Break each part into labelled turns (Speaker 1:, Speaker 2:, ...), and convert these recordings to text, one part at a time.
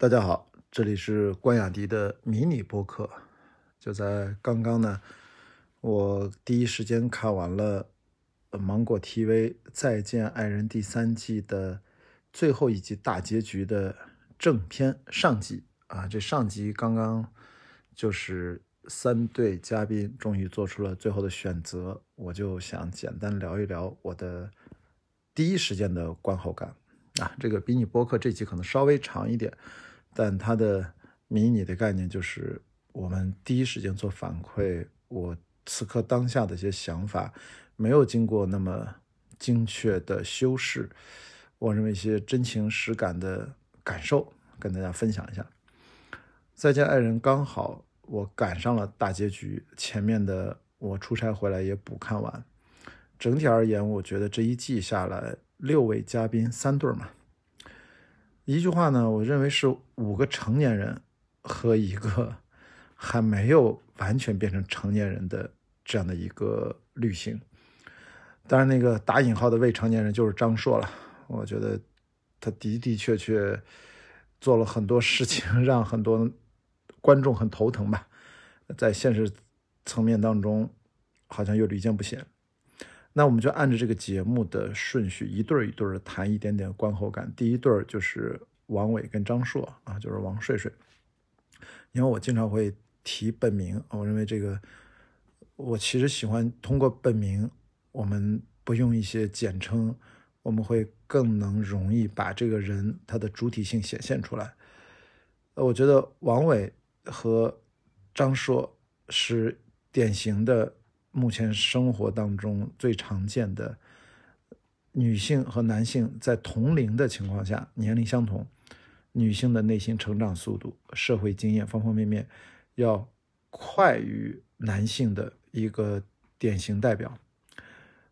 Speaker 1: 大家好，这里是关雅迪的迷你播客。就在刚刚呢，我第一时间看完了芒果 TV《再见爱人》第三季的最后一集大结局的正片上集啊。这上集刚刚就是三对嘉宾终于做出了最后的选择，我就想简单聊一聊我的第一时间的观后感啊。这个比你播客这集可能稍微长一点，但它的迷你的概念就是。我们第一时间做反馈，我此刻当下的一些想法，没有经过那么精确的修饰，我认为一些真情实感的感受，跟大家分享一下。再见爱人刚好我赶上了大结局，前面的我出差回来也补看完。整体而言，我觉得这一季下来，六位嘉宾三对嘛，一句话呢，我认为是五个成年人和一个。还没有完全变成成年人的这样的一个旅行，当然，那个打引号的未成年人就是张硕了。我觉得他的的确确做了很多事情，让很多观众很头疼吧。在现实层面当中，好像又屡见不鲜。那我们就按照这个节目的顺序，一对儿一对的谈一点点观后感。第一对儿就是王伟跟张硕啊，就是王睡睡，因为我经常会。提本名，我认为这个，我其实喜欢通过本名，我们不用一些简称，我们会更能容易把这个人他的主体性显现出来。我觉得王伟和张硕是典型的目前生活当中最常见的女性和男性在同龄的情况下，年龄相同，女性的内心成长速度、社会经验方方面面。要快于男性的一个典型代表，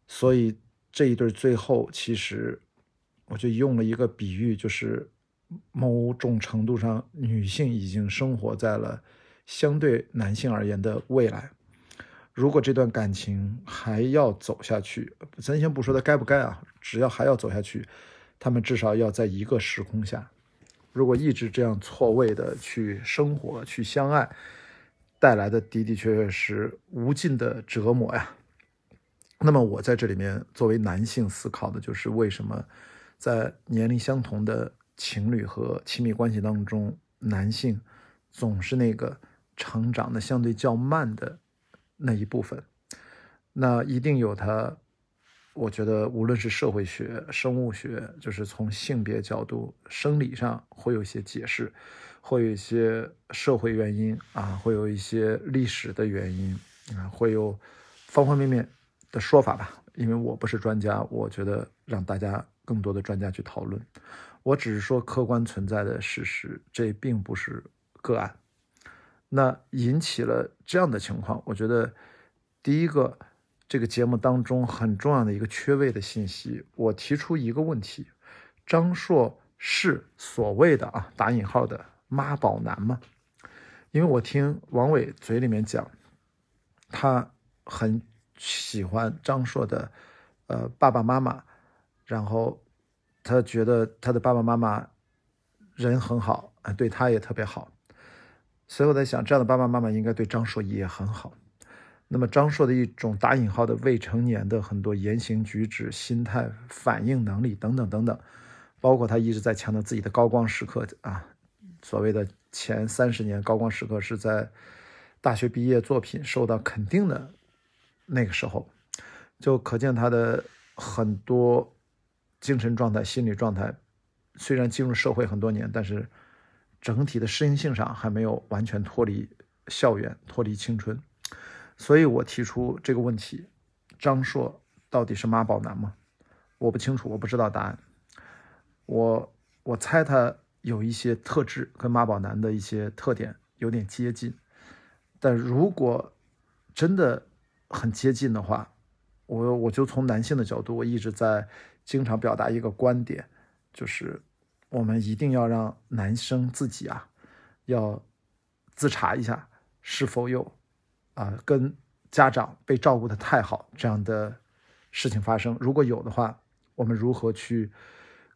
Speaker 1: 所以这一对最后其实我就用了一个比喻，就是某种程度上，女性已经生活在了相对男性而言的未来。如果这段感情还要走下去，咱先不说他该不该啊，只要还要走下去，他们至少要在一个时空下。如果一直这样错位的去生活、去相爱，带来的的的确确是无尽的折磨呀。那么我在这里面作为男性思考的就是，为什么在年龄相同的情侣和亲密关系当中，男性总是那个成长的相对较慢的那一部分？那一定有他。我觉得无论是社会学、生物学，就是从性别角度、生理上会有一些解释，会有一些社会原因啊，会有一些历史的原因啊，会有方方面面的说法吧。因为我不是专家，我觉得让大家更多的专家去讨论。我只是说客观存在的事实，这并不是个案。那引起了这样的情况，我觉得第一个。这个节目当中很重要的一个缺位的信息，我提出一个问题：张硕是所谓的啊打引号的妈宝男吗？因为我听王伟嘴里面讲，他很喜欢张硕的呃爸爸妈妈，然后他觉得他的爸爸妈妈人很好，对他也特别好，所以我在想，这样的爸爸妈妈应该对张硕也很好。那么张硕的一种打引号的未成年的很多言行举止、心态、反应能力等等等等，包括他一直在强调自己的高光时刻啊，所谓的前三十年高光时刻是在大学毕业作品受到肯定的那个时候，就可见他的很多精神状态、心理状态，虽然进入社会很多年，但是整体的适应性上还没有完全脱离校园、脱离青春。所以我提出这个问题：张硕到底是妈宝男吗？我不清楚，我不知道答案。我我猜他有一些特质跟妈宝男的一些特点有点接近，但如果真的很接近的话，我我就从男性的角度，我一直在经常表达一个观点，就是我们一定要让男生自己啊，要自查一下是否有。啊，跟家长被照顾的太好这样的事情发生，如果有的话，我们如何去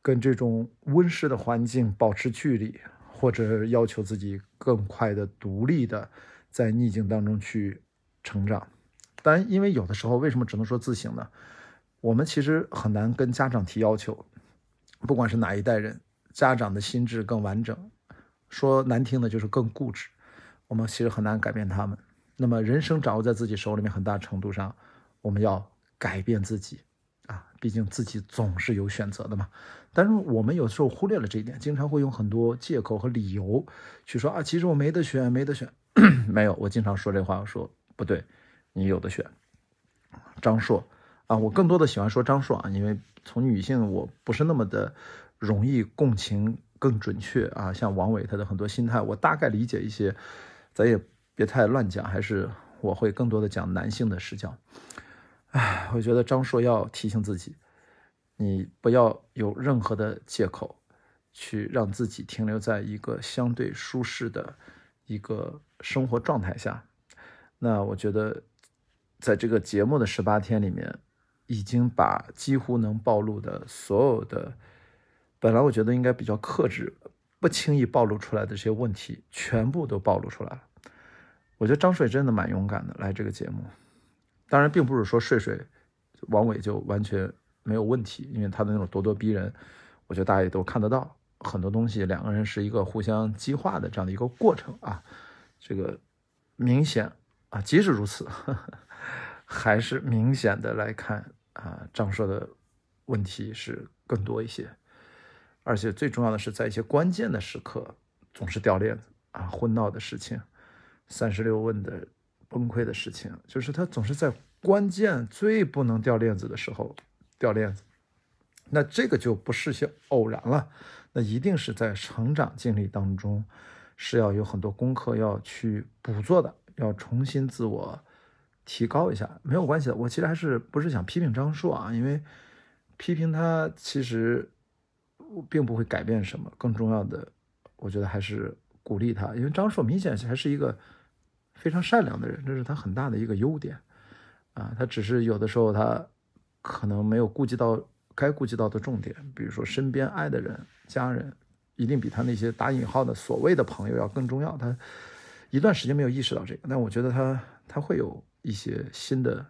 Speaker 1: 跟这种温室的环境保持距离，或者要求自己更快的独立的在逆境当中去成长。当然，因为有的时候为什么只能说自省呢？我们其实很难跟家长提要求，不管是哪一代人，家长的心智更完整，说难听的就是更固执，我们其实很难改变他们。那么人生掌握在自己手里面，很大程度上我们要改变自己。啊，毕竟自己总是有选择的嘛。但是我们有时候忽略了这一点，经常会用很多借口和理由去说啊，其实我没得选，没得选。没有，我经常说这话，我说不对，你有的选。张硕啊，我更多的喜欢说张硕啊，因为从女性我不是那么的容易共情更准确啊。像王伟他的很多心态，我大概理解一些，咱也别太乱讲，还是我会更多的讲男性的视角。唉，我觉得张硕要提醒自己，你不要有任何的借口，去让自己停留在一个相对舒适的一个生活状态下。那我觉得，在这个节目的十八天里面，已经把几乎能暴露的所有的，本来我觉得应该比较克制、不轻易暴露出来的这些问题，全部都暴露出来了。我觉得张硕真的蛮勇敢的，来这个节目。当然，并不是说睡睡王伟就完全没有问题，因为他的那种咄咄逼人，我觉得大家也都看得到很多东西，两个人是一个互相激化的这样的一个过程啊。这个明显啊，即使如此，还是明显的来看啊，张硕的问题是更多一些，而且最重要的是在一些关键的时刻总是掉链子啊，婚闹的事情，三十六问的。崩溃的事情就是他总是在关键最不能掉链子的时候掉链子，那这个就不是些偶然了，那一定是在成长经历当中是要有很多功课要去补做的，要重新自我提高一下，没有关系的。我其实还是不是想批评张硕啊，因为批评他其实并不会改变什么，更重要的，我觉得还是鼓励他，因为张硕明显还是一个。非常善良的人，这是他很大的一个优点，啊，他只是有的时候他可能没有顾及到该顾及到的重点，比如说身边爱的人、家人，一定比他那些打引号的所谓的朋友要更重要。他一段时间没有意识到这个，但我觉得他他会有一些新的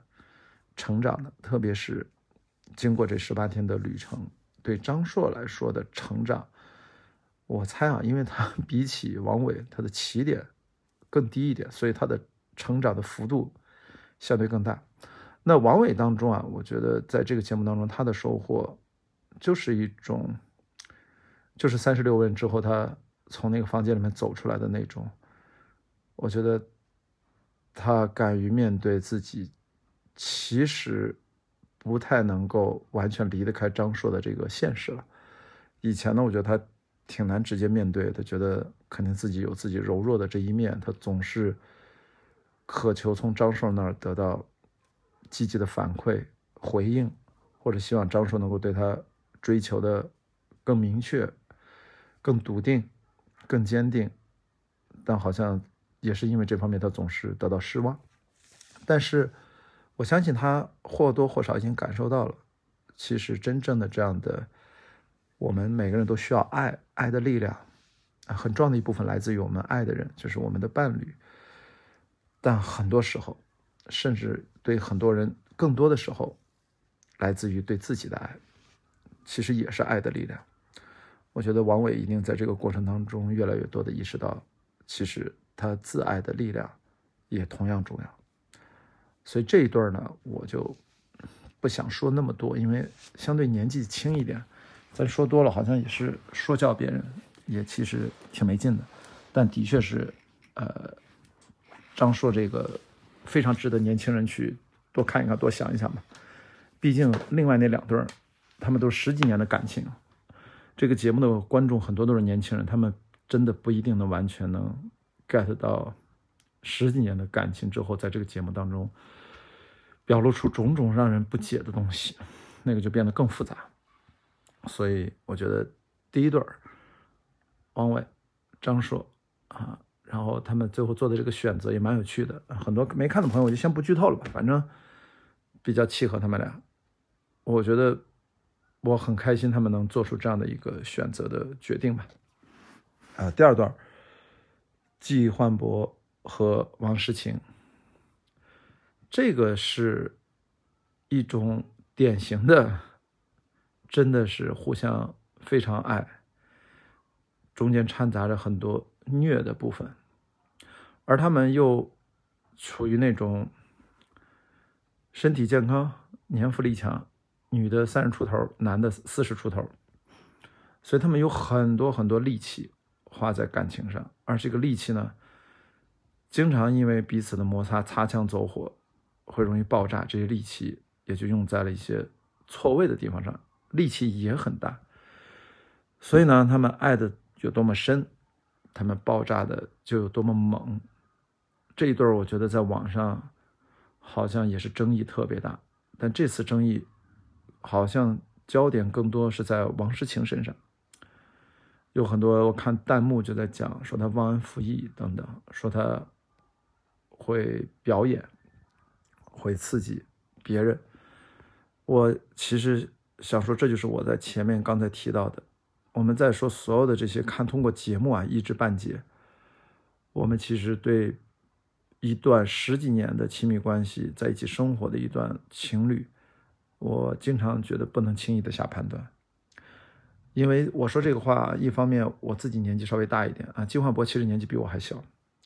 Speaker 1: 成长的，特别是经过这十八天的旅程，对张硕来说的成长，我猜啊，因为他 比起王伟，他的起点。更低一点，所以他的成长的幅度相对更大。那王伟当中啊，我觉得在这个节目当中，他的收获就是一种，就是三十六问之后，他从那个房间里面走出来的那种。我觉得他敢于面对自己，其实不太能够完全离得开张硕的这个现实了。以前呢，我觉得他。挺难直接面对的，觉得肯定自己有自己柔弱的这一面，他总是渴求从张硕那儿得到积极的反馈、回应，或者希望张硕能够对他追求的更明确、更笃定、更坚定。但好像也是因为这方面，他总是得到失望。但是我相信他或多或少已经感受到了，其实真正的这样的。我们每个人都需要爱，爱的力量，很重要的一部分来自于我们爱的人，就是我们的伴侣。但很多时候，甚至对很多人，更多的时候，来自于对自己的爱，其实也是爱的力量。我觉得王伟一定在这个过程当中，越来越多的意识到，其实他自爱的力量也同样重要。所以这一对呢，我就不想说那么多，因为相对年纪轻一点。咱说多了，好像也是说教别人，也其实挺没劲的。但的确是，呃，张硕这个非常值得年轻人去多看一看、多想一想吧。毕竟另外那两对儿，他们都是十几年的感情。这个节目的观众很多都是年轻人，他们真的不一定能完全能 get 到十几年的感情之后，在这个节目当中表露出种种让人不解的东西，那个就变得更复杂。所以我觉得第一对儿，王伟、张硕啊，然后他们最后做的这个选择也蛮有趣的。很多没看的朋友，我就先不剧透了吧，反正比较契合他们俩。我觉得我很开心他们能做出这样的一个选择的决定吧。啊，第二段，季焕博和王诗晴，这个是一种典型的，真的是互相非常爱，中间掺杂着很多虐的部分，而他们又处于那种身体健康、年富力强，女的三十出头，男的四十出头。所以他们有很多很多力气花在感情上，而这个力气呢，经常因为彼此的摩擦擦枪走火，会容易爆炸。这些力气也就用在了一些错位的地方上，力气也很大。所以呢，他们爱的有多么深，他们爆炸的就有多么猛。这一对儿，我觉得在网上好像也是争议特别大，但这次争议好像焦点更多是在王诗晴身上。有很多我看弹幕就在讲说他忘恩负义等等，说他会表演，会刺激别人。我其实想说，这就是我在前面刚才提到的，我们在说所有的这些看通过节目啊一知半解，我们其实对一段十几年的亲密关系在一起生活的一段情侣，我经常觉得不能轻易的下判断。因为我说这个话，一方面我自己年纪稍微大一点啊，金焕博其实年纪比我还小，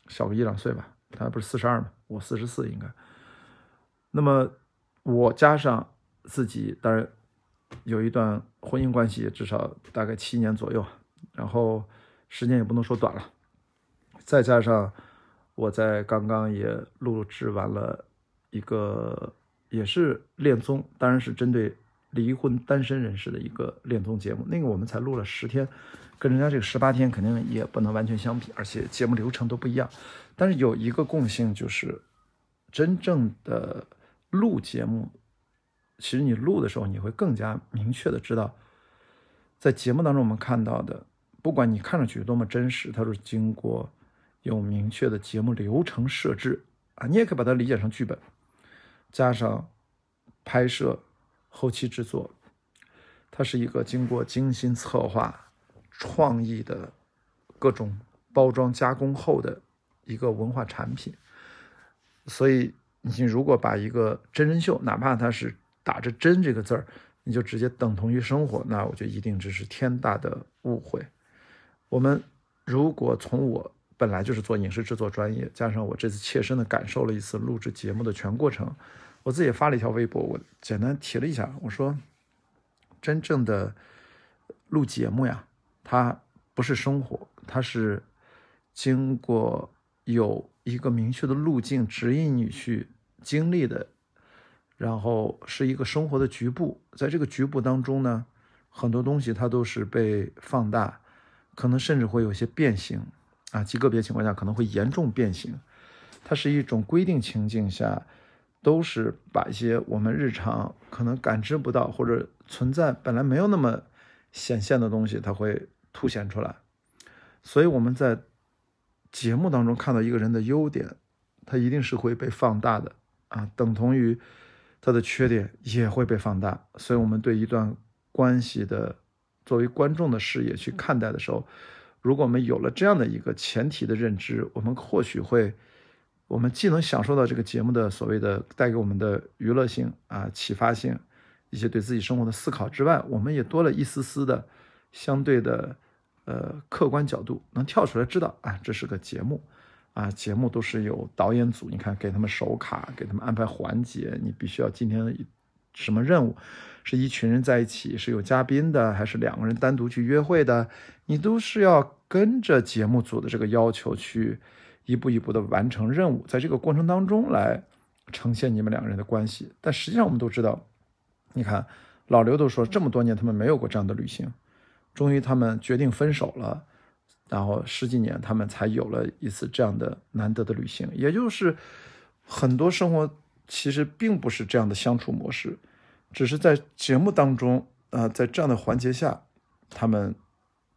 Speaker 1: 小个一两岁吧，他不是四十二嘛，我四十四应该。那么我加上自己，当然有一段婚姻关系，至少大概七年左右，然后时间也不能说短了，再加上我在刚刚也录制完了一个，也是恋综，当然是针对。离婚单身人士的一个恋综节目，那个我们才录了十天，跟人家这个十八天肯定也不能完全相比，而且节目流程都不一样。但是有一个共性就是，真正的录节目，其实你录的时候，你会更加明确的知道，在节目当中我们看到的，不管你看上去多么真实，它都是经过有明确的节目流程设置啊，你也可以把它理解成剧本，加上拍摄。后期制作，它是一个经过精心策划、创意的各种包装加工后的一个文化产品。所以，你如果把一个真人秀，哪怕它是打着“真”这个字儿，你就直接等同于生活，那我觉得一定这是天大的误会。我们如果从我本来就是做影视制作专业，加上我这次切身的感受了一次录制节目的全过程。我自己也发了一条微博，我简单提了一下，我说，真正的录节目呀，它不是生活，它是经过有一个明确的路径指引你去经历的，然后是一个生活的局部，在这个局部当中呢，很多东西它都是被放大，可能甚至会有些变形啊，极个别情况下可能会严重变形，它是一种规定情境下。都是把一些我们日常可能感知不到或者存在本来没有那么显现的东西，它会凸显出来。所以我们在节目当中看到一个人的优点，他一定是会被放大的啊，等同于他的缺点也会被放大。所以，我们对一段关系的作为观众的视野去看待的时候，如果我们有了这样的一个前提的认知，我们或许会。我们既能享受到这个节目的所谓的带给我们的娱乐性啊、启发性，一些对自己生活的思考之外，我们也多了一丝丝的相对的呃客观角度，能跳出来知道啊，这是个节目啊，节目都是有导演组，你看给他们手卡，给他们安排环节，你必须要今天什么任务，是一群人在一起，是有嘉宾的，还是两个人单独去约会的，你都是要跟着节目组的这个要求去。一步一步的完成任务，在这个过程当中来呈现你们两个人的关系。但实际上，我们都知道，你看老刘都说这么多年他们没有过这样的旅行，终于他们决定分手了，然后十几年他们才有了一次这样的难得的旅行。也就是很多生活其实并不是这样的相处模式，只是在节目当中啊，在这样的环节下，他们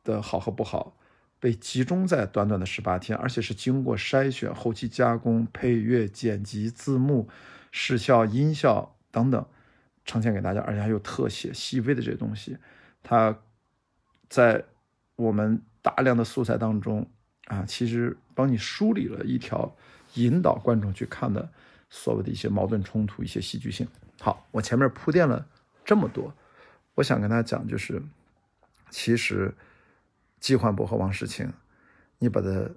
Speaker 1: 的好和不好。被集中在短短的十八天，而且是经过筛选、后期加工、配乐、剪辑、字幕、视效、音效等等，呈现给大家，而且还有特写、细微的这些东西。它在我们大量的素材当中啊，其实帮你梳理了一条引导观众去看的所谓的一些矛盾冲突、一些戏剧性。好，我前面铺垫了这么多，我想跟大家讲，就是其实季焕博和王世清，你把它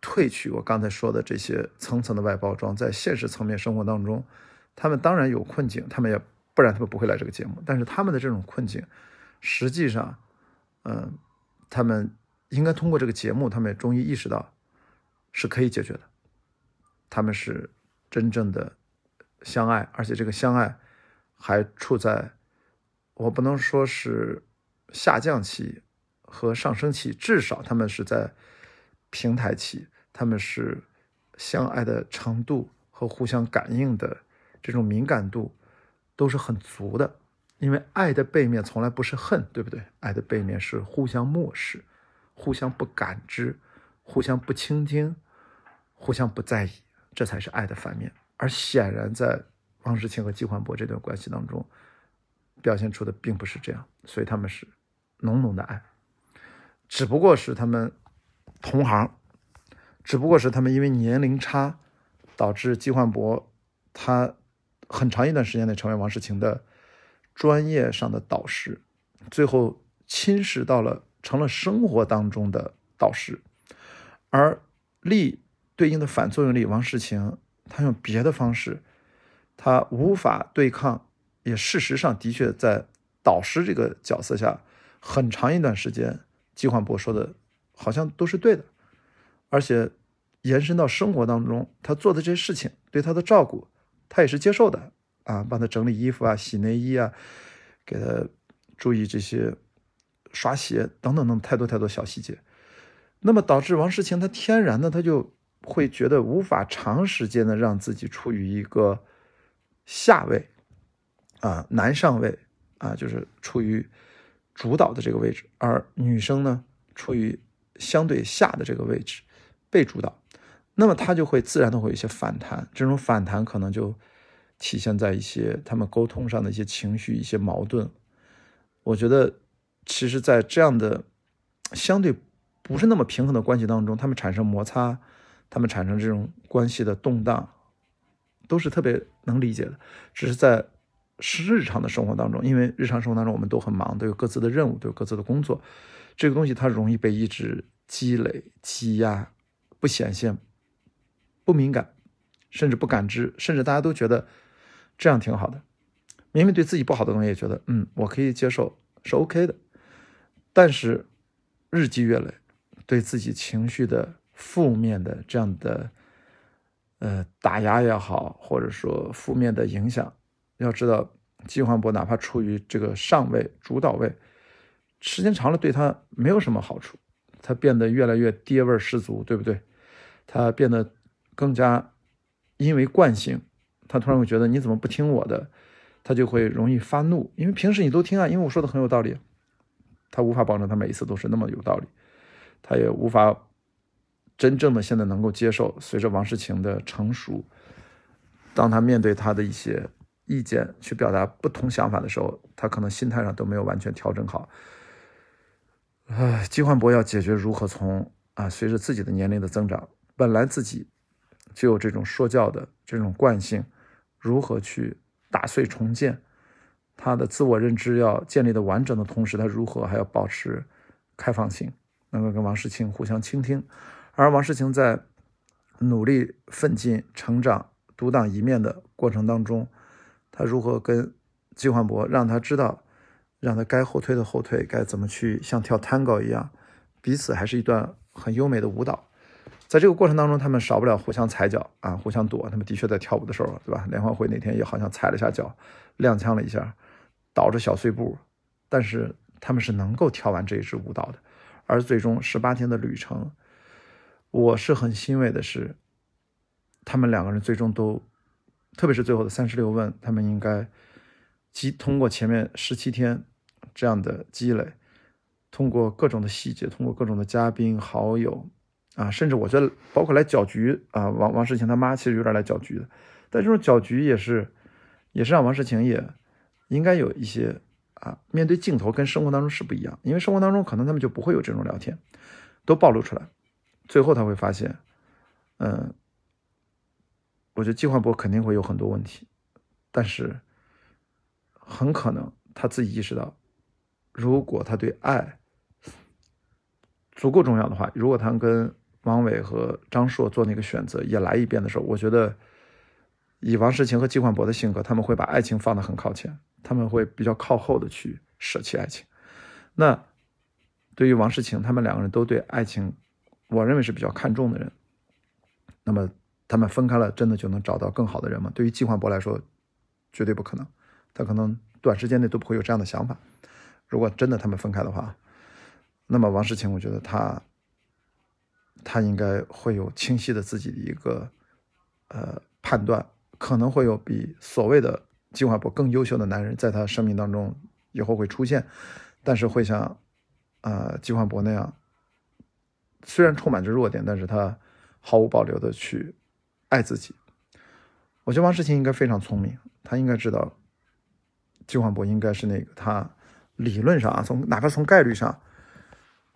Speaker 1: 褪去我刚才说的这些层层的外包装，在现实层面生活当中，他们当然有困境，他们也不然他们不会来这个节目，但是他们的这种困境，实际上，嗯，他们应该通过这个节目，他们也终于意识到是可以解决的，他们是真正的。相爱，而且这个相爱还处在我不能说是下降期和上升期，至少他们是在平台期，他们是相爱的程度和互相感应的这种敏感度都是很足的。因为爱的背面从来不是恨，对不对？爱的背面是互相漠视、互相不感知、互相不倾听、互相不在意，这才是爱的反面。而显然，在王世清和季焕博这段关系当中，表现出的并不是这样，所以他们是浓浓的爱，只不过是他们同行，只不过是他们因为年龄差，导致季焕博他很长一段时间内成为王世清的专业上的导师，最后侵蚀到了成了生活当中的导师，而力对应的反作用力，王世清。他用别的方式，他无法对抗，也事实上的确在导师这个角色下，很长一段时间，季焕博说的，好像都是对的，而且延伸到生活当中，他做的这些事情，对他的照顾，他也是接受的啊，帮他整理衣服啊，洗内衣啊，给他注意这些刷鞋等等等太多太多小细节，那么导致王世清他天然的他就。会觉得无法长时间的让自己处于一个下位，啊，男上位，啊，就是处于主导的这个位置，而女生呢，处于相对下的这个位置，被主导，那么她就会自然的会有一些反弹，这种反弹可能就体现在一些他们沟通上的一些情绪、一些矛盾。我觉得，其实，在这样的相对不是那么平衡的关系当中，他们产生摩擦。他们产生这种关系的动荡，都是特别能理解的。只是在是日常的生活当中，因为日常生活当中我们都很忙，都有各自的任务，都有各自的工作，这个东西它容易被一直积累、积压，不显现、不敏感，甚至不感知，甚至大家都觉得这样挺好的。明明对自己不好的东西也觉得，嗯，我可以接受，是 OK 的。但是日积月累，对自己情绪的。负面的这样的，呃，打压也好，或者说负面的影响，要知道，季焕博哪怕处于这个上位、主导位，时间长了对他没有什么好处，他变得越来越爹味十足，对不对？他变得更加因为惯性，他突然会觉得你怎么不听我的，他就会容易发怒，因为平时你都听啊，因为我说的很有道理，他无法保证他每一次都是那么有道理，他也无法。真正的现在能够接受，随着王世清的成熟，当他面对他的一些意见去表达不同想法的时候，他可能心态上都没有完全调整好。啊，季焕博要解决如何从啊，随着自己的年龄的增长，本来自己就有这种说教的这种惯性，如何去打碎重建他的自我认知要建立的完整的同时，他如何还要保持开放性，能够跟王世清互相倾听。而王世清在努力奋进、成长、独当一面的过程当中，他如何跟季焕博让他知道，让他该后退的后退，该怎么去像跳探戈一样，彼此还是一段很优美的舞蹈。在这个过程当中，他们少不了互相踩脚啊，互相躲。他们的确在跳舞的时候，对吧？联欢会那天也好像踩了一下脚，踉跄了一下，倒着小碎步，但是他们是能够跳完这一支舞蹈的。而最终十八天的旅程。我是很欣慰的是，他们两个人最终都，特别是最后的三十六问，他们应该积通过前面十七天这样的积累，通过各种的细节，通过各种的嘉宾好友啊，甚至我觉得包括来搅局啊，王王世清他妈其实有点来搅局的，但这种搅局也是，也是让王世清也应该有一些啊，面对镜头跟生活当中是不一样，因为生活当中可能他们就不会有这种聊天，都暴露出来，最后他会发现，嗯，我觉得季焕博肯定会有很多问题，但是很可能他自己意识到，如果他对爱足够重要的话，如果他跟王伟和张硕做那个选择也来一遍的时候，我觉得以王世清和季焕博的性格，他们会把爱情放得很靠前。他们会比较靠后的去舍弃爱情，那对于王世清，他们两个人都对爱情，我认为是比较看重的人。那么他们分开了，真的就能找到更好的人吗？对于季焕博来说，绝对不可能，他可能短时间内都不会有这样的想法。如果真的他们分开的话，那么王世清，我觉得他他应该会有清晰的自己的一个呃判断，可能会有比所谓的。季焕博更优秀的男人在他生命当中以后会出现，但是会像，呃，季焕博那样，虽然充满着弱点，但是他毫无保留的去爱自己。我觉得王诗晴应该非常聪明，他应该知道，季焕博应该是那个他理论上啊，从哪怕从概率上，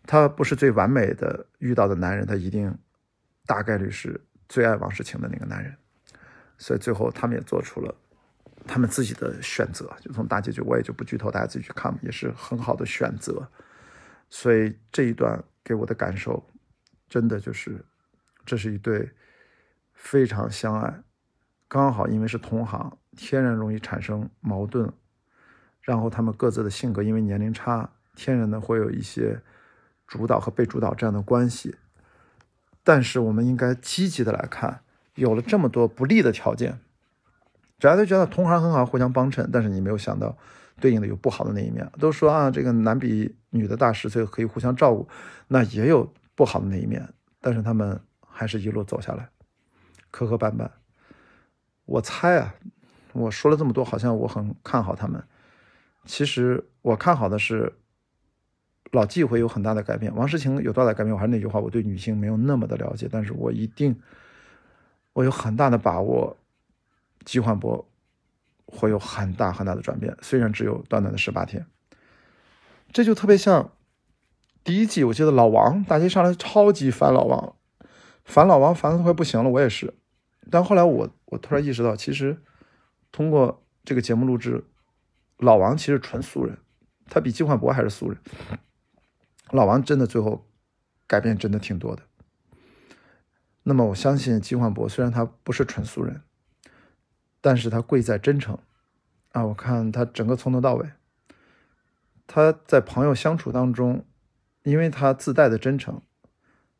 Speaker 1: 他不是最完美的遇到的男人，他一定大概率是最爱王诗晴的那个男人，所以最后他们也做出了。他们自己的选择，就从大结局我也就不剧透，大家自己去看吧，也是很好的选择。所以这一段给我的感受，真的就是，这是一对非常相爱，刚好因为是同行，天然容易产生矛盾，然后他们各自的性格因为年龄差，天然的会有一些主导和被主导这样的关系。但是我们应该积极的来看，有了这么多不利的条件。大家都觉得同行很好，互相帮衬，但是你没有想到，对应的有不好的那一面。都说啊，这个男比女的大十岁，可以互相照顾，那也有不好的那一面。但是他们还是一路走下来，磕磕绊绊。我猜啊，我说了这么多，好像我很看好他们。其实我看好的是老纪会有很大的改变，王诗晴有多大改变？我还是那句话，我对女性没有那么的了解，但是我一定，我有很大的把握。季焕博会有很大很大的转变，虽然只有短短的十八天，这就特别像第一季，我记得老王，大家上来超级烦老王，烦老王烦的快不行了，我也是。但后来我我突然意识到，其实通过这个节目录制，老王其实纯素人，他比季焕博还是素人。老王真的最后改变真的挺多的。那么我相信季焕博虽然他不是纯素人。但是他贵在真诚，啊，我看他整个从头到尾，他在朋友相处当中，因为他自带的真诚，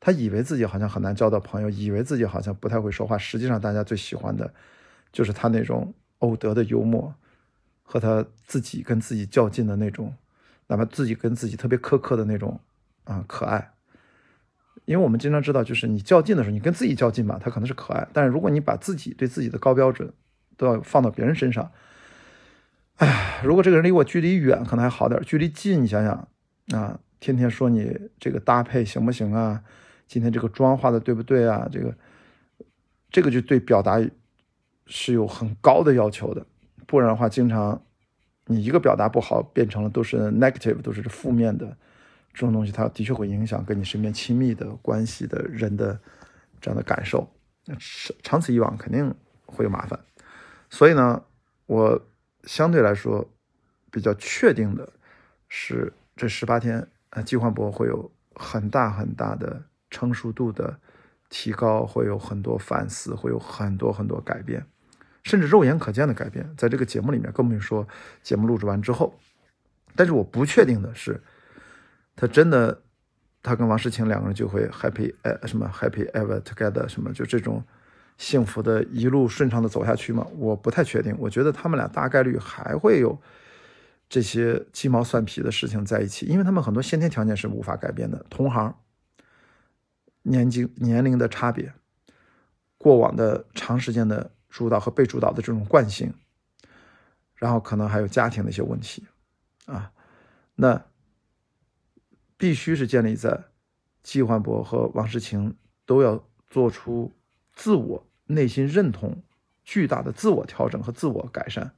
Speaker 1: 他以为自己好像很难交到朋友，以为自己好像不太会说话，实际上大家最喜欢的，就是他那种偶得的幽默，和他自己跟自己较劲的那种，哪怕自己跟自己特别苛刻的那种啊可爱。因为我们经常知道，就是你较劲的时候，你跟自己较劲吧，他可能是可爱，但是如果你把自己对自己的高标准。都要放到别人身上。哎，如果这个人离我距离远，可能还好点；距离近，你想想啊，天天说你这个搭配行不行啊？今天这个妆化的对不对啊？这个，这个就对表达是有很高的要求的。不然的话，经常你一个表达不好，变成了都是 negative，都是负面的这种东西，它的确会影响跟你身边亲密的关系的人的这样的感受。长此以往，肯定会有麻烦。所以呢，我相对来说比较确定的是，这十八天啊，季焕博会有很大很大的成熟度的提高，会有很多反思，会有很多很多改变，甚至肉眼可见的改变。在这个节目里面，更不用说节目录制完之后。但是我不确定的是，他真的，他跟王诗晴两个人就会 happy 呃什么 happy ever together 什么就这种。幸福的一路顺畅的走下去吗？我不太确定。我觉得他们俩大概率还会有这些鸡毛蒜皮的事情在一起，因为他们很多先天条件是无法改变的。同行、年纪、年龄的差别，过往的长时间的主导和被主导的这种惯性，然后可能还有家庭的一些问题啊，那必须是建立在季焕博和王诗晴都要做出。自我内心认同巨大的自我调整和自我改善，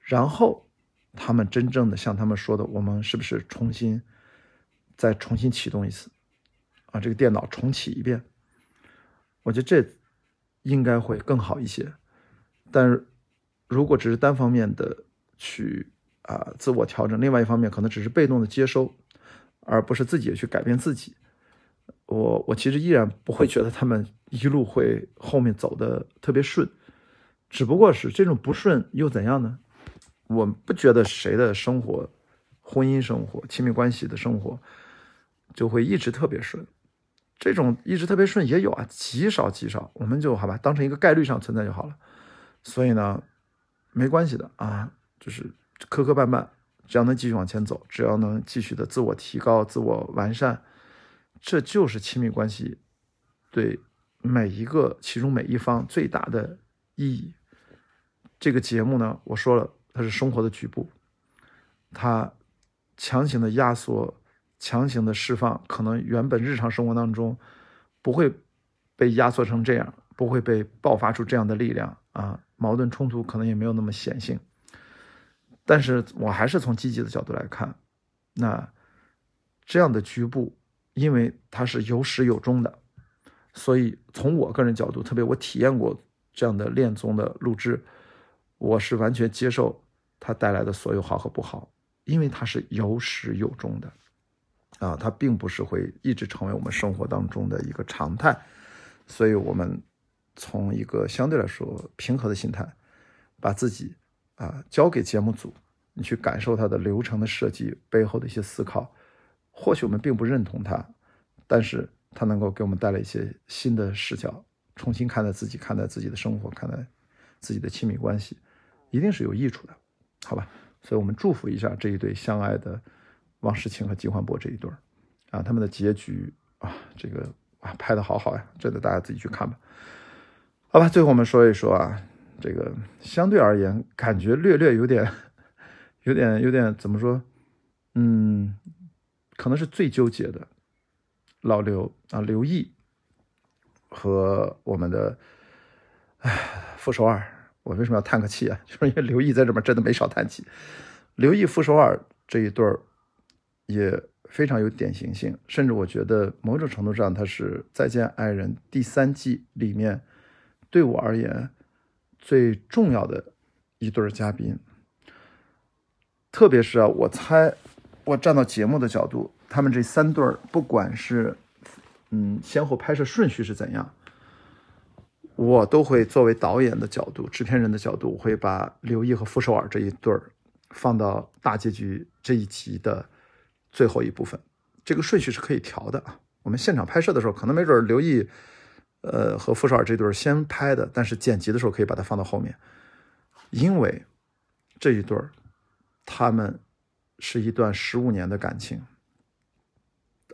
Speaker 1: 然后他们真正的像他们说的，我们是不是重新再重新启动一次啊？这个电脑重启一遍，我觉得这应该会更好一些。但如果只是单方面的去啊自我调整，另外一方面可能只是被动的接收，而不是自己去改变自己。我我其实依然不会觉得他们一路会后面走的特别顺，只不过是这种不顺又怎样呢？我不觉得谁的生活、婚姻生活、亲密关系的生活就会一直特别顺，这种一直特别顺也有啊，极少极少，我们就好吧，当成一个概率上存在就好了。所以呢，没关系的啊，就是磕磕绊绊，只要能继续往前走，只要能继续的自我提高、自我完善。这就是亲密关系对每一个其中每一方最大的意义。这个节目呢，我说了，它是生活的局部，它强行的压缩、强行的释放，可能原本日常生活当中不会被压缩成这样，不会被爆发出这样的力量啊，矛盾冲突可能也没有那么显性。但是我还是从积极的角度来看，那这样的局部。因为它是有始有终的，所以从我个人角度，特别我体验过这样的恋综的录制，我是完全接受它带来的所有好和不好，因为它是有始有终的，啊，它并不是会一直成为我们生活当中的一个常态，所以我们从一个相对来说平和的心态，把自己啊交给节目组，你去感受它的流程的设计背后的一些思考。或许我们并不认同他，但是他能够给我们带来一些新的视角，重新看待自己，看待自己的生活，看待自己的亲密关系，一定是有益处的，好吧？所以我们祝福一下这一对相爱的王诗晴和金焕博这一对儿啊，他们的结局啊，这个啊拍的好好呀，真的大家自己去看吧。好吧，最后我们说一说啊，这个相对而言感觉略略有点，有点有点怎么说？嗯。可能是最纠结的，老刘啊，刘毅和我们的哎傅首尔，我为什么要叹个气啊？就是因为刘毅在这边真的没少叹气。刘毅傅首尔这一对儿也非常有典型性，甚至我觉得某种程度上，他是《再见爱人》第三季里面对我而言最重要的一对嘉宾。特别是啊，我猜。我站到节目的角度，他们这三对儿，不管是嗯先后拍摄顺序是怎样，我都会作为导演的角度、制片人的角度，我会把刘毅和傅首尔这一对儿放到大结局这一集的最后一部分。这个顺序是可以调的啊。我们现场拍摄的时候，可能没准刘毅呃和傅首尔这对先拍的，但是剪辑的时候可以把它放到后面，因为这一对他们。是一段十五年的感情，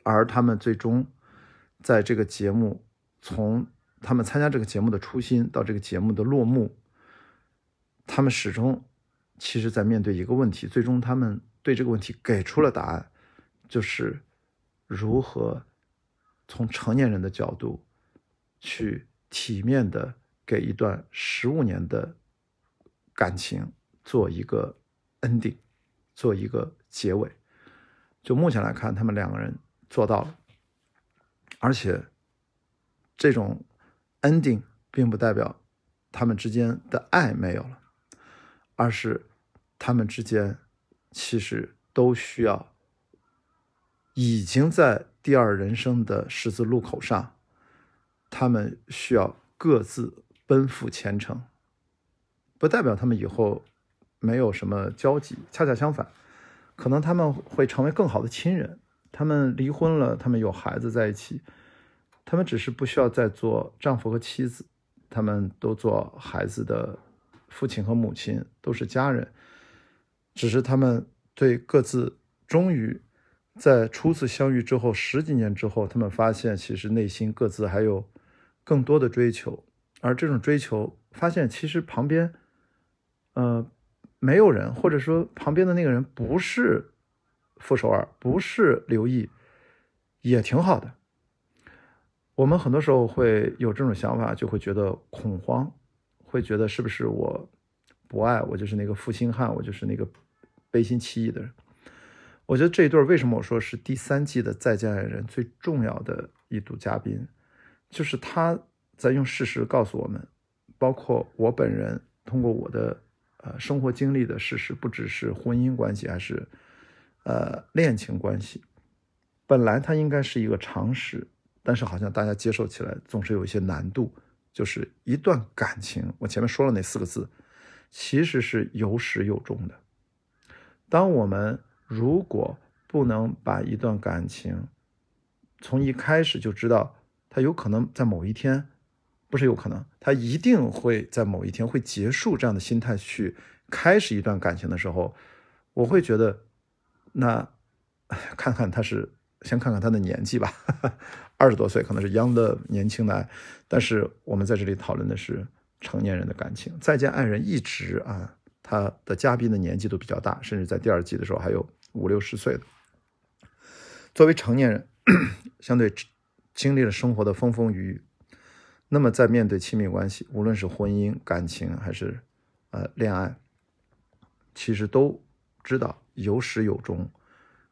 Speaker 1: 而他们最终在这个节目，从他们参加这个节目的初心到这个节目的落幕，他们始终其实在面对一个问题，最终他们对这个问题给出了答案，就是如何从成年人的角度去体面的给一段十五年的感情做一个 ending。做一个结尾，就目前来看，他们两个人做到了，而且这种 ending 并不代表他们之间的爱没有了，而是他们之间其实都需要已经在第二人生的十字路口上，他们需要各自奔赴前程，不代表他们以后。没有什么交集，恰恰相反，可能他们会成为更好的亲人。他们离婚了，他们有孩子在一起，他们只是不需要再做丈夫和妻子，他们都做孩子的父亲和母亲，都是家人。只是他们对各自终于在初次相遇之后十几年之后，他们发现其实内心各自还有更多的追求，而这种追求发现其实旁边，呃。没有人，或者说旁边的那个人不是傅首尔，不是刘毅，也挺好的。我们很多时候会有这种想法，就会觉得恐慌，会觉得是不是我不爱我就是那个负心汉，我就是那个背信弃义的人。我觉得这一对为什么我说是第三季的《再见爱人》最重要的一组嘉宾，就是他在用事实告诉我们，包括我本人通过我的呃生活经历的事实，不只是婚姻关系，还是呃恋情关系。本来它应该是一个常识，但是好像大家接受起来总是有一些难度。就是一段感情，我前面说了那四个字，其实是有始有终的。当我们如果不能把一段感情从一开始就知道它有可能在某一天，不是有可能，它一定会在某一天会结束这样的心态去开始一段感情的时候，我会觉得，那 看看他是。先看看他的年纪吧，二十多岁可能是 young 的年轻的，但是我们在这里讨论的是成年人的感情。再见爱人一直啊，他的嘉宾的年纪都比较大，甚至在第二季的时候还有五六十岁的。作为成年人，相对经历了生活的风风雨雨，那么在面对亲密关系，无论是婚姻、感情还是呃恋爱，其实都知道有始有终。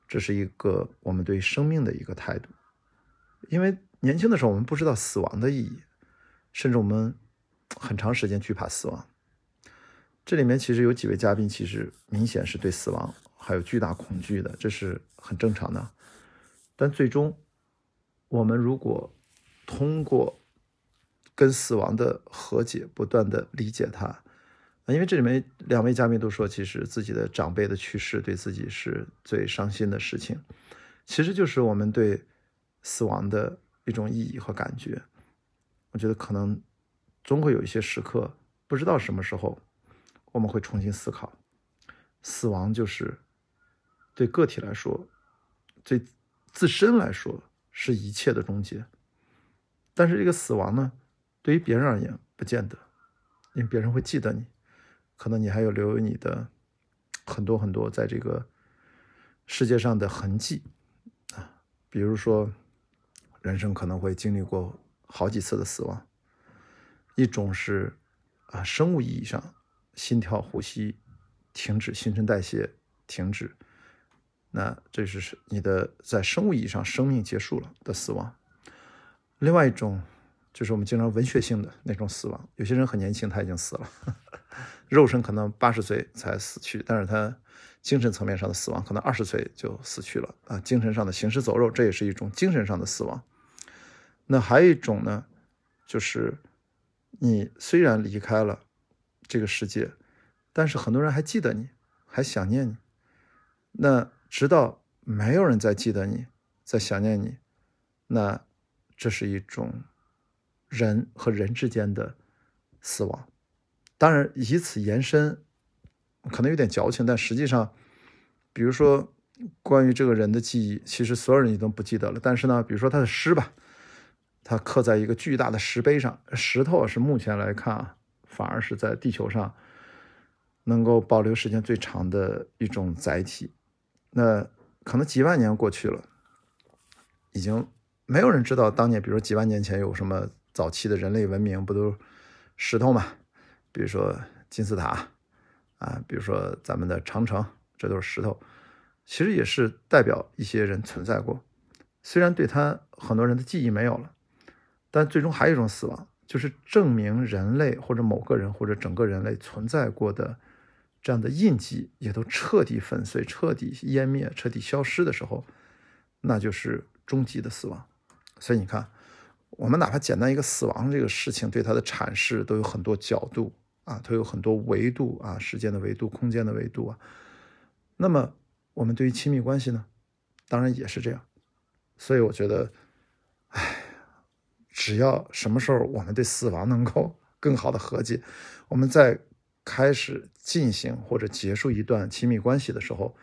Speaker 1: 这是一个我们对生命的一个态度，因为年轻的时候我们不知道死亡的意义，甚至我们很长时间惧怕死亡。这里面其实有几位嘉宾，其实明显是对死亡还有巨大恐惧的，这是很正常的。但最终，我们如果通过跟死亡的和解，不断的理解它。因为这里面两位嘉宾都说，其实自己的长辈的去世对自己是最伤心的事情，其实就是我们对死亡的一种意义和感觉。我觉得可能总会有一些时刻，不知道什么时候我们会重新思考，死亡就是对个体来说，对自身来说是一切的终结。但是这个死亡呢，对于别人而言不见得，因为别人会记得你。可能你还有留有你的很多很多在这个世界上的痕迹啊，比如说人生可能会经历过好几次的死亡，一种是啊生物意义上心跳呼吸停止，新陈代谢停止，那这是你的在生物意义上生命结束了的死亡。另外一种就是我们经常文学性的那种死亡，有些人很年轻他已经死了。肉身可能八十岁才死去，但是他精神层面上的死亡可能二十岁就死去了啊！精神上的行尸走肉，这也是一种精神上的死亡。那还有一种呢，就是你虽然离开了这个世界，但是很多人还记得你，还想念你。那直到没有人再记得你，在想念你，那这是一种人和人之间的死亡。当然，以此延伸，可能有点矫情，但实际上，比如说关于这个人的记忆，其实所有人也都不记得了。但是呢，比如说他的诗吧，他刻在一个巨大的石碑上，石头是目前来看啊，反而是在地球上能够保留时间最长的一种载体。那可能几万年过去了，已经没有人知道当年，比如说几万年前有什么早期的人类文明，不都石头嘛？比如说金字塔，啊，比如说咱们的长城，这都是石头，其实也是代表一些人存在过。虽然对他很多人的记忆没有了，但最终还有一种死亡，就是证明人类或者某个人或者整个人类存在过的这样的印记也都彻底粉碎、彻底湮灭、彻底消失的时候，那就是终极的死亡。所以你看，我们哪怕简单一个死亡这个事情，对它的阐释都有很多角度。啊，都有很多维度啊，时间的维度、空间的维度啊。那么，我们对于亲密关系呢，当然也是这样。所以，我觉得，哎，只要什么时候我们对死亡能够更好的和解，我们在开始进行或者结束一段亲密关系的时候，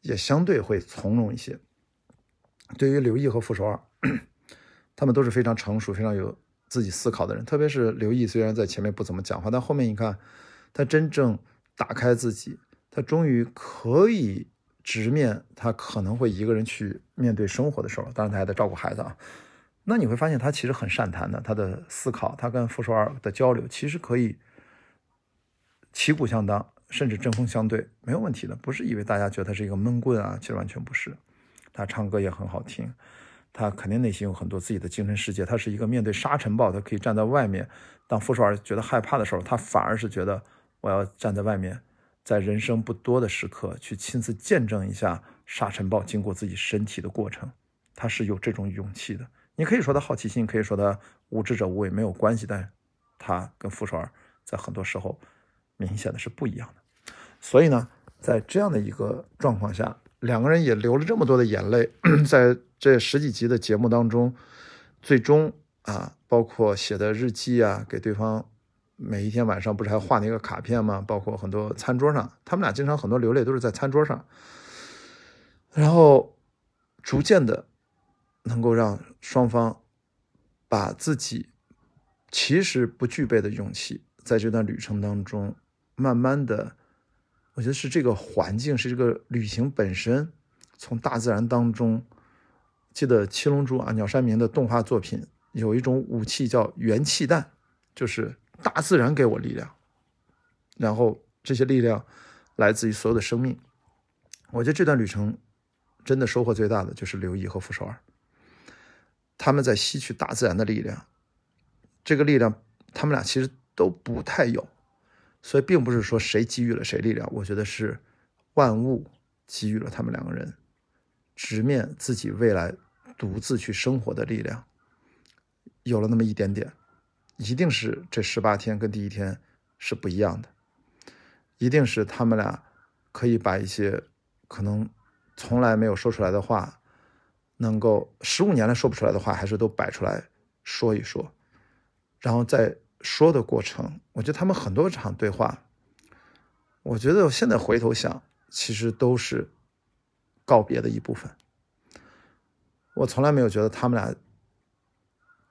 Speaker 1: 也相对会从容一些。对于刘毅和傅首尔，他们都是非常成熟、非常有。自己思考的人，特别是刘毅，虽然在前面不怎么讲话，但后面你看，他真正打开自己，他终于可以直面他可能会一个人去面对生活的时候。当然，他还得照顾孩子啊。那你会发现，他其实很善谈的，他的思考，他跟傅首尔的交流，其实可以旗鼓相当，甚至针锋相对，没有问题的，不是以为大家觉得他是一个闷棍啊，其实完全不是。他唱歌也很好听，他肯定内心有很多自己的精神世界。他是一个面对沙尘暴，他可以站在外面。当傅首尔觉得害怕的时候，他反而是觉得我要站在外面，在人生不多的时刻去亲自见证一下沙尘暴经过自己身体的过程。他是有这种勇气的。你可以说他好奇心，可以说他无知者无畏，没有关系。但他跟傅首尔在很多时候明显的是不一样的。所以呢，在这样的一个状况下，两个人也流了这么多的眼泪，在这十几集的节目当中，最终啊，包括写的日记啊，给对方每一天晚上不是还画那个卡片吗？包括很多餐桌上，他们俩经常很多流泪都是在餐桌上，然后逐渐的。能够让双方把自己其实不具备的勇气，在这段旅程当中，慢慢的，我觉得是这个环境，是这个旅行本身，从大自然当中，记得《七龙珠》啊，鸟山明的动画作品有一种武器叫元气弹，就是大自然给我力量，然后这些力量来自于所有的生命。我觉得这段旅程真的收获最大的就是刘毅和傅首尔。他们在吸取大自然的力量，这个力量他们俩其实都不太有，所以并不是说谁给予了谁力量，我觉得是万物给予了他们两个人直面自己未来独自去生活的力量，有了那么一点点，一定是这十八天跟第一天是不一样的，一定是他们俩可以把一些可能从来没有说出来的话。能够十五年来说不出来的话，还是都摆出来说一说，然后在说的过程，我觉得他们很多场对话，我觉得我现在回头想，其实都是告别的一部分。我从来没有觉得他们俩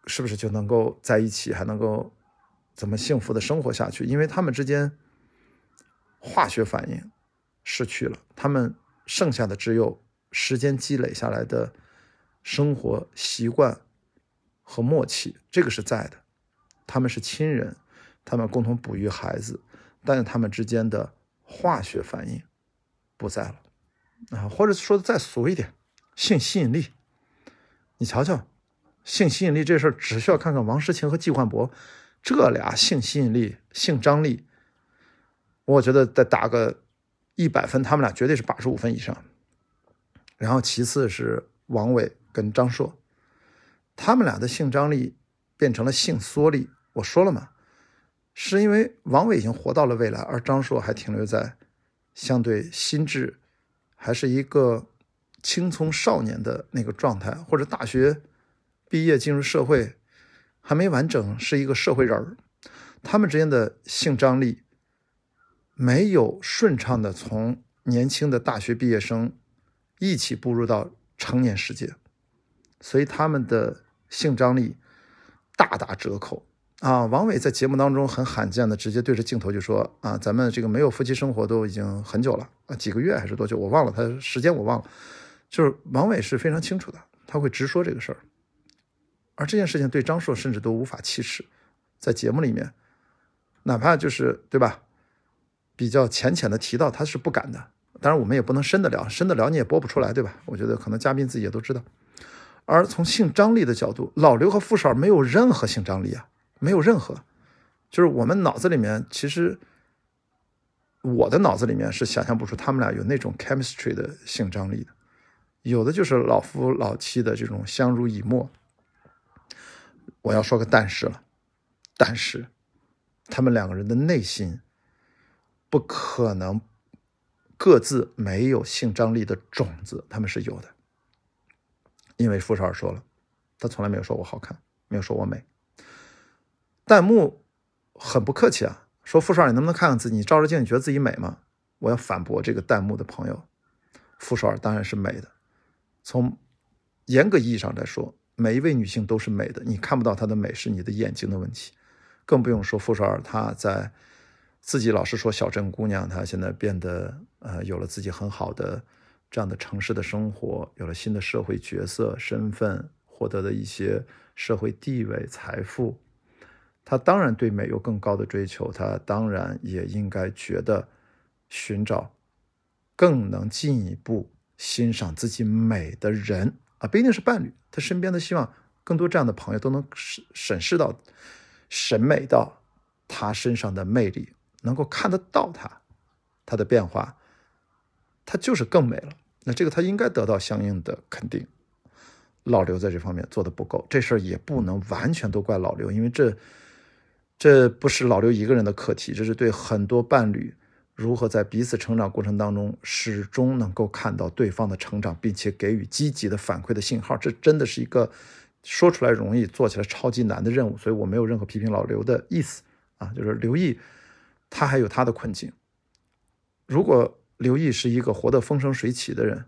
Speaker 1: 是不是就能够在一起，还能够怎么幸福的生活下去，因为他们之间化学反应失去了，他们剩下的只有时间积累下来的。生活习惯和默契，这个是在的。他们是亲人，他们共同哺育孩子，但是他们之间的化学反应不在了啊，或者说的再俗一点，性吸引力。你瞧瞧，性吸引力这事儿，只需要看看王诗晴和季焕博这俩性吸引力、性张力，我觉得再打个一百分，他们俩绝对是八十五分以上。然后其次是王伟。跟张硕，他们俩的性张力变成了性缩力。我说了嘛，是因为王伟已经活到了未来，而张硕还停留在相对心智还是一个青葱少年的那个状态，或者大学毕业进入社会还没完整是一个社会人儿。他们之间的性张力没有顺畅的从年轻的大学毕业生一起步入到成年世界。所以他们的性张力大打折扣啊！王伟在节目当中很罕见的直接对着镜头就说：“啊，咱们这个没有夫妻生活都已经很久了啊，几个月还是多久？我忘了，他时间我忘了。就是王伟是非常清楚的，他会直说这个事儿。而这件事情对张硕甚至都无法启齿，在节目里面，哪怕就是对吧，比较浅浅的提到，他是不敢的。当然，我们也不能深的聊，深的聊你也播不出来，对吧？我觉得可能嘉宾自己也都知道。”而从性张力的角度，老刘和傅少没有任何性张力啊，没有任何，就是我们脑子里面，其实我的脑子里面是想象不出他们俩有那种 chemistry 的性张力的，有的就是老夫老妻的这种相濡以沫。我要说个但是了，但是他们两个人的内心不可能各自没有性张力的种子，他们是有的。因为傅少尔说了，他从来没有说我好看，没有说我美。弹幕很不客气啊，说傅少尔，你能不能看看自己？你照着镜，你觉得自己美吗？我要反驳这个弹幕的朋友，傅少尔当然是美的。从严格意义上来说，每一位女性都是美的。你看不到她的美，是你的眼睛的问题。更不用说傅少尔，她在自己老是说小镇姑娘，她现在变得呃有了自己很好的。这样的城市的生活，有了新的社会角色、身份，获得的一些社会地位、财富，他当然对美有更高的追求，他当然也应该觉得寻找更能进一步欣赏自己美的人啊，不一定是伴侣，他身边的希望更多这样的朋友都能审审视到、审美到他身上的魅力，能够看得到他他的变化，他就是更美了。那这个他应该得到相应的肯定。老刘在这方面做的不够，这事儿也不能完全都怪老刘，因为这这不是老刘一个人的课题，这是对很多伴侣如何在彼此成长过程当中始终能够看到对方的成长，并且给予积极的反馈的信号。这真的是一个说出来容易，做起来超级难的任务。所以我没有任何批评老刘的意思啊，就是刘毅他还有他的困境。如果刘毅是一个活得风生水起的人。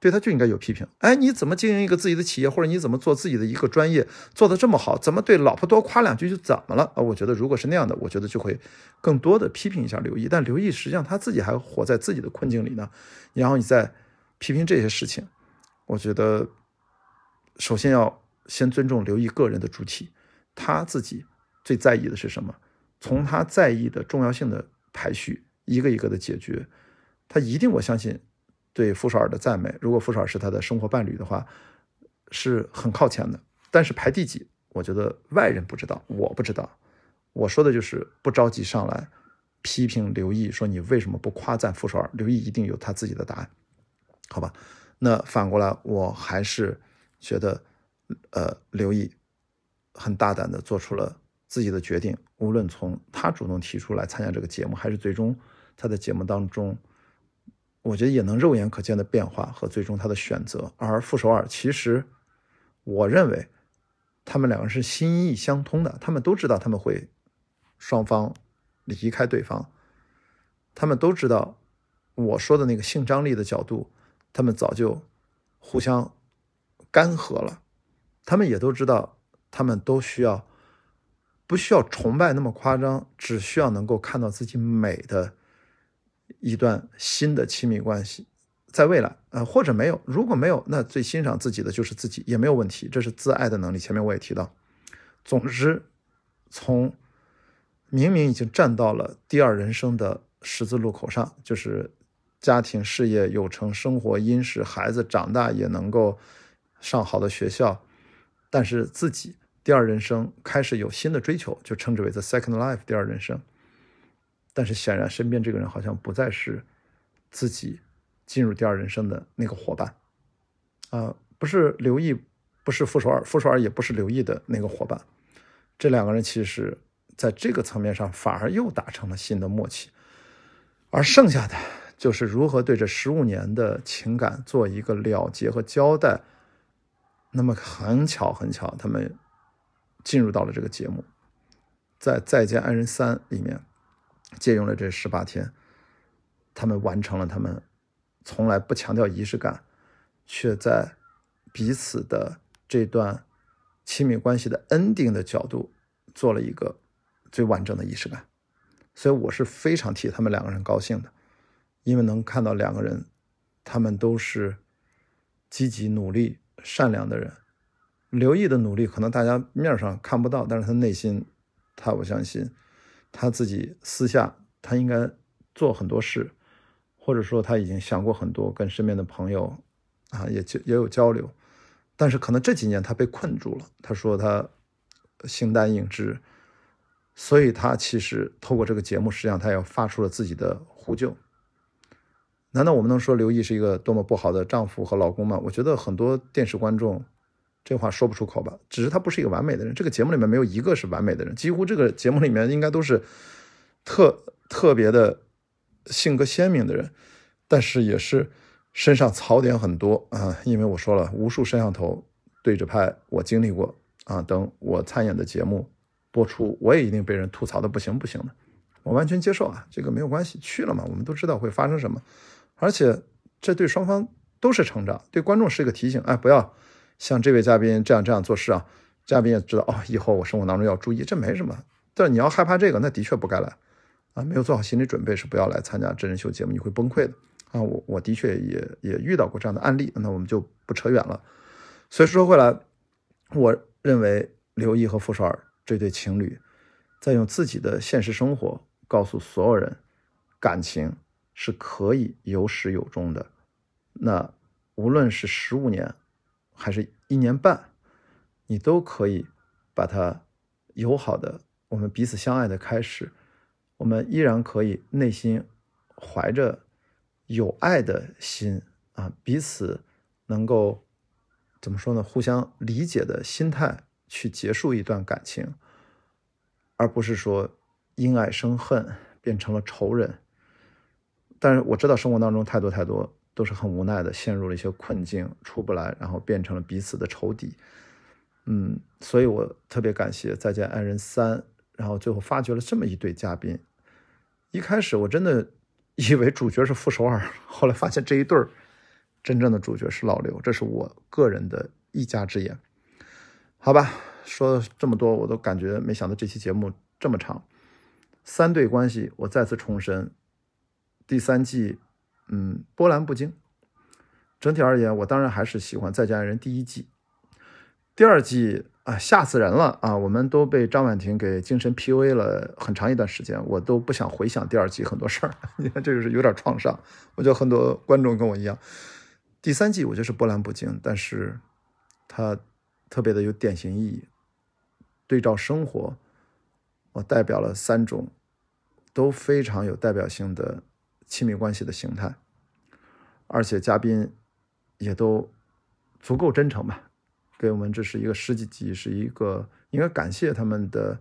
Speaker 1: 对他就应该有批评。哎，你怎么经营一个自己的企业，或者你怎么做自己的一个专业，做的这么好？怎么对老婆多夸两句就怎么了？啊，我觉得如果是那样的，我觉得就会更多的批评一下刘毅。但刘毅实际上他自己还活在自己的困境里呢。然后你再批评这些事情，我觉得首先要先尊重刘毅个人的主体，他自己最在意的是什么？从他在意的重要性的排序，一个一个的解决，他一定我相信。对傅首尔的赞美，如果傅首尔是他的生活伴侣的话，是很靠前的。但是排第几，我觉得外人不知道，我不知道。我说的就是不着急上来批评刘毅，说你为什么不夸赞傅首尔？刘毅一定有他自己的答案，好吧？那反过来，我还是觉得，呃，刘毅很大胆的做出了自己的决定，无论从他主动提出来参加这个节目，还是最终他在节目当中。我觉得也能肉眼可见的变化和最终他的选择，而傅首尔其实，我认为他们两个是心意相通的，他们都知道他们会双方离开对方，他们都知道我说的那个性张力的角度，他们早就互相干涸了，他们也都知道，他们都需要不需要崇拜那么夸张，只需要能够看到自己美的。一段新的亲密关系，在未来，呃，或者没有，如果没有，那最欣赏自己的就是自己，也没有问题，这是自爱的能力。前面我也提到，总之，从明明已经站到了第二人生的十字路口上，就是家庭事业有成，生活殷实，孩子长大也能够上好的学校，但是自己第二人生开始有新的追求，就称之为 the second life，第二人生。但是显然，身边这个人好像不再是自己进入第二人生的那个伙伴，啊，不是刘毅，不是傅首尔，傅首尔也不是刘毅的那个伙伴。这两个人其实在这个层面上反而又达成了新的默契，而剩下的就是如何对这十五年的情感做一个了结和交代。那么很巧，很巧，他们进入到了这个节目，在《再见爱人三》里面。借用了这十八天，他们完成了他们从来不强调仪式感，却在彼此的这段亲密关系的 ending 的角度做了一个最完整的仪式感。所以我是非常替他们两个人高兴的，因为能看到两个人，他们都是积极努力、善良的人。刘毅的努力可能大家面上看不到，但是他内心，他我相信。他自己私下，他应该做很多事，或者说他已经想过很多，跟身边的朋友啊也也有交流，但是可能这几年他被困住了。他说他形单影只，所以他其实透过这个节目，实际上他也发出了自己的呼救。难道我们能说刘毅是一个多么不好的丈夫和老公吗？我觉得很多电视观众。这话说不出口吧？只是他不是一个完美的人。这个节目里面没有一个是完美的人，几乎这个节目里面应该都是特特别的性格鲜明的人，但是也是身上槽点很多啊。因为我说了，无数摄像头对着拍，我经历过啊。等我参演的节目播出，我也一定被人吐槽的不行不行的。我完全接受啊，这个没有关系，去了嘛，我们都知道会发生什么，而且这对双方都是成长，对观众是一个提醒。哎，不要。像这位嘉宾这样这样做事啊，嘉宾也知道哦，以后我生活当中要注意，这没什么。但是你要害怕这个，那的确不该来啊，没有做好心理准备是不要来参加真人秀节目，你会崩溃的啊。我我的确也也遇到过这样的案例，那我们就不扯远了。所以说回来，我认为刘毅和傅首尔这对情侣，在用自己的现实生活告诉所有人，感情是可以有始有终的。那无论是十五年，还是一年半，你都可以把它友好的，我们彼此相爱的开始，我们依然可以内心怀着有爱的心啊，彼此能够怎么说呢？互相理解的心态去结束一段感情，而不是说因爱生恨，变成了仇人。但是我知道生活当中太多太多。都是很无奈的，陷入了一些困境，出不来，然后变成了彼此的仇敌。嗯，所以我特别感谢《再见爱人三》，然后最后发掘了这么一对嘉宾。一开始我真的以为主角是傅首尔，后来发现这一对儿真正的主角是老刘，这是我个人的一家之言。好吧，说了这么多，我都感觉没想到这期节目这么长。三对关系，我再次重申，第三季。嗯，波澜不惊。整体而言，我当然还是喜欢《再见爱人》第一季。第二季啊，吓死人了啊！我们都被张婉婷给精神 PUA 了很长一段时间，我都不想回想第二季很多事儿。你看，这就是有点创伤。我觉得很多观众跟我一样。第三季我觉得是波澜不惊，但是它特别的有典型意义。对照生活，我代表了三种都非常有代表性的。亲密关系的形态，而且嘉宾也都足够真诚吧，给我们这是一个十几集，是一个应该感谢他们的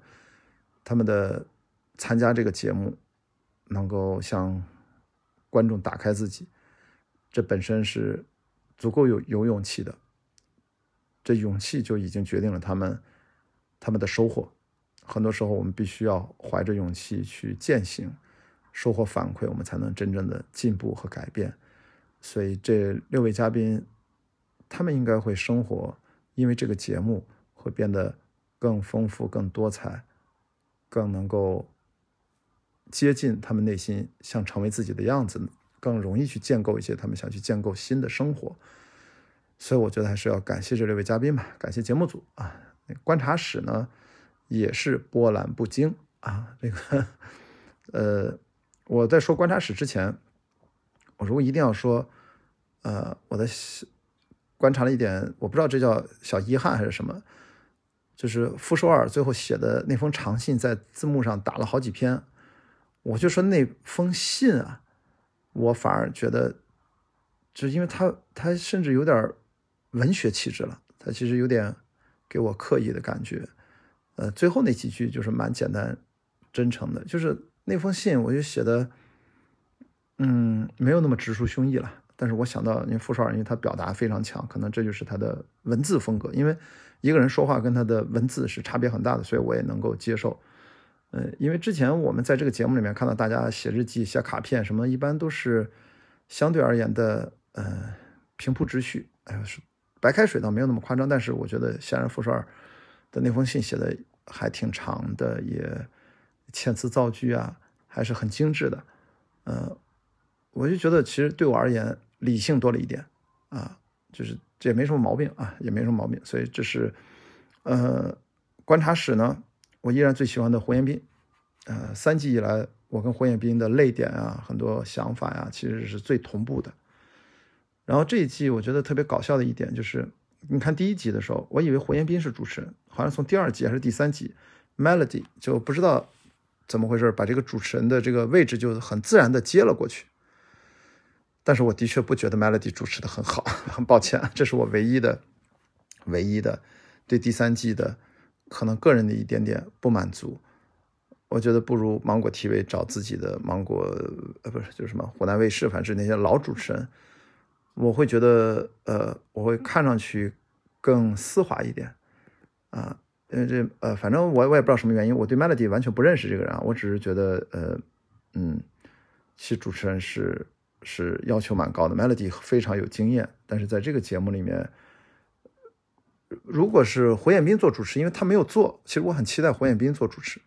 Speaker 1: 他们的参加这个节目，能够向观众打开自己，这本身是足够有有勇气的，这勇气就已经决定了他们他们的收获。很多时候，我们必须要怀着勇气去践行。收获反馈，我们才能真正的进步和改变。所以这六位嘉宾，他们应该会生活，因为这个节目会变得更丰富、更多彩，更能够接近他们内心，想成为自己的样子，更容易去建构一些他们想去建构新的生活。所以我觉得还是要感谢这六位嘉宾吧，感谢节目组啊。观察室呢也是波澜不惊啊，这个呃。我在说观察史之前，我如果一定要说，呃，我的观察了一点，我不知道这叫小遗憾还是什么，就是傅首尔最后写的那封长信，在字幕上打了好几篇，我就说那封信啊，我反而觉得，就因为他他甚至有点文学气质了，他其实有点给我刻意的感觉，呃，最后那几句就是蛮简单真诚的，就是。那封信我就写的，嗯，没有那么直抒胸臆了。但是我想到，因为傅首尔，因为他表达非常强，可能这就是他的文字风格。因为一个人说话跟他的文字是差别很大的，所以我也能够接受。嗯，因为之前我们在这个节目里面看到大家写日记、写卡片什么，一般都是相对而言的，呃，平铺直叙。哎呀，是白开水倒没有那么夸张，但是我觉得显然傅首尔的那封信写的还挺长的，也。遣词造句啊，还是很精致的，呃，我就觉得其实对我而言，理性多了一点啊，就是这也没什么毛病啊，也没什么毛病。所以这是，呃，观察室呢，我依然最喜欢的胡彦斌，呃，三季以来，我跟胡彦斌的泪点啊，很多想法呀，其实是最同步的。然后这一季我觉得特别搞笑的一点就是，你看第一集的时候，我以为胡彦斌是主持人，好像从第二集还是第三集，Melody 就不知道。怎么回事？把这个主持人的这个位置就很自然的接了过去。但是我的确不觉得 Melody 主持的很好，很抱歉，这是我唯一的、唯一的对第三季的可能个人的一点点不满足。我觉得不如芒果 TV 找自己的芒果，呃，不是，就是什么湖南卫视，反正那些老主持人，我会觉得，呃，我会看上去更丝滑一点，啊。呃这呃，反正我我也不知道什么原因，我对 Melody 完全不认识这个人啊，我只是觉得呃，嗯，其实主持人是是要求蛮高的，Melody 非常有经验，但是在这个节目里面，如果是胡彦斌做主持，因为他没有做，其实我很期待胡彦斌做主持，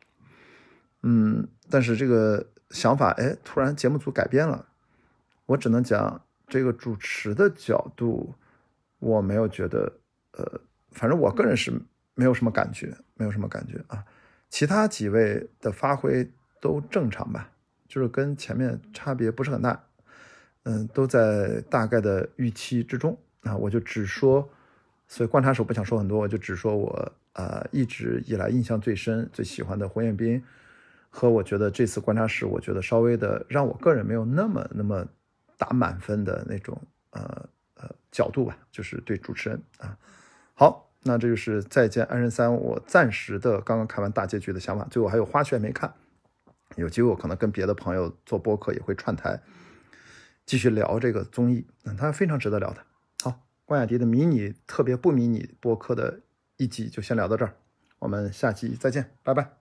Speaker 1: 嗯，但是这个想法哎，突然节目组改变了，我只能讲这个主持的角度，我没有觉得呃，反正我个人是。没有什么感觉，没有什么感觉啊。其他几位的发挥都正常吧，就是跟前面差别不是很大，嗯，都在大概的预期之中啊。我就只说，所以观察手不想说很多，我就只说我啊一直以来印象最深、最喜欢的胡彦斌，和我觉得这次观察室，我觉得稍微的让我个人没有那么那么打满分的那种呃呃角度吧，就是对主持人啊。好。那这就是《再见爱人三》，我暂时的刚刚看完大结局的想法。最后还有花絮没看，有机会我可能跟别的朋友做播客也会串台，继续聊这个综艺。嗯，它非常值得聊的。好，关雅迪的迷你特别不迷你播客的一集就先聊到这儿，我们下期再见，拜拜。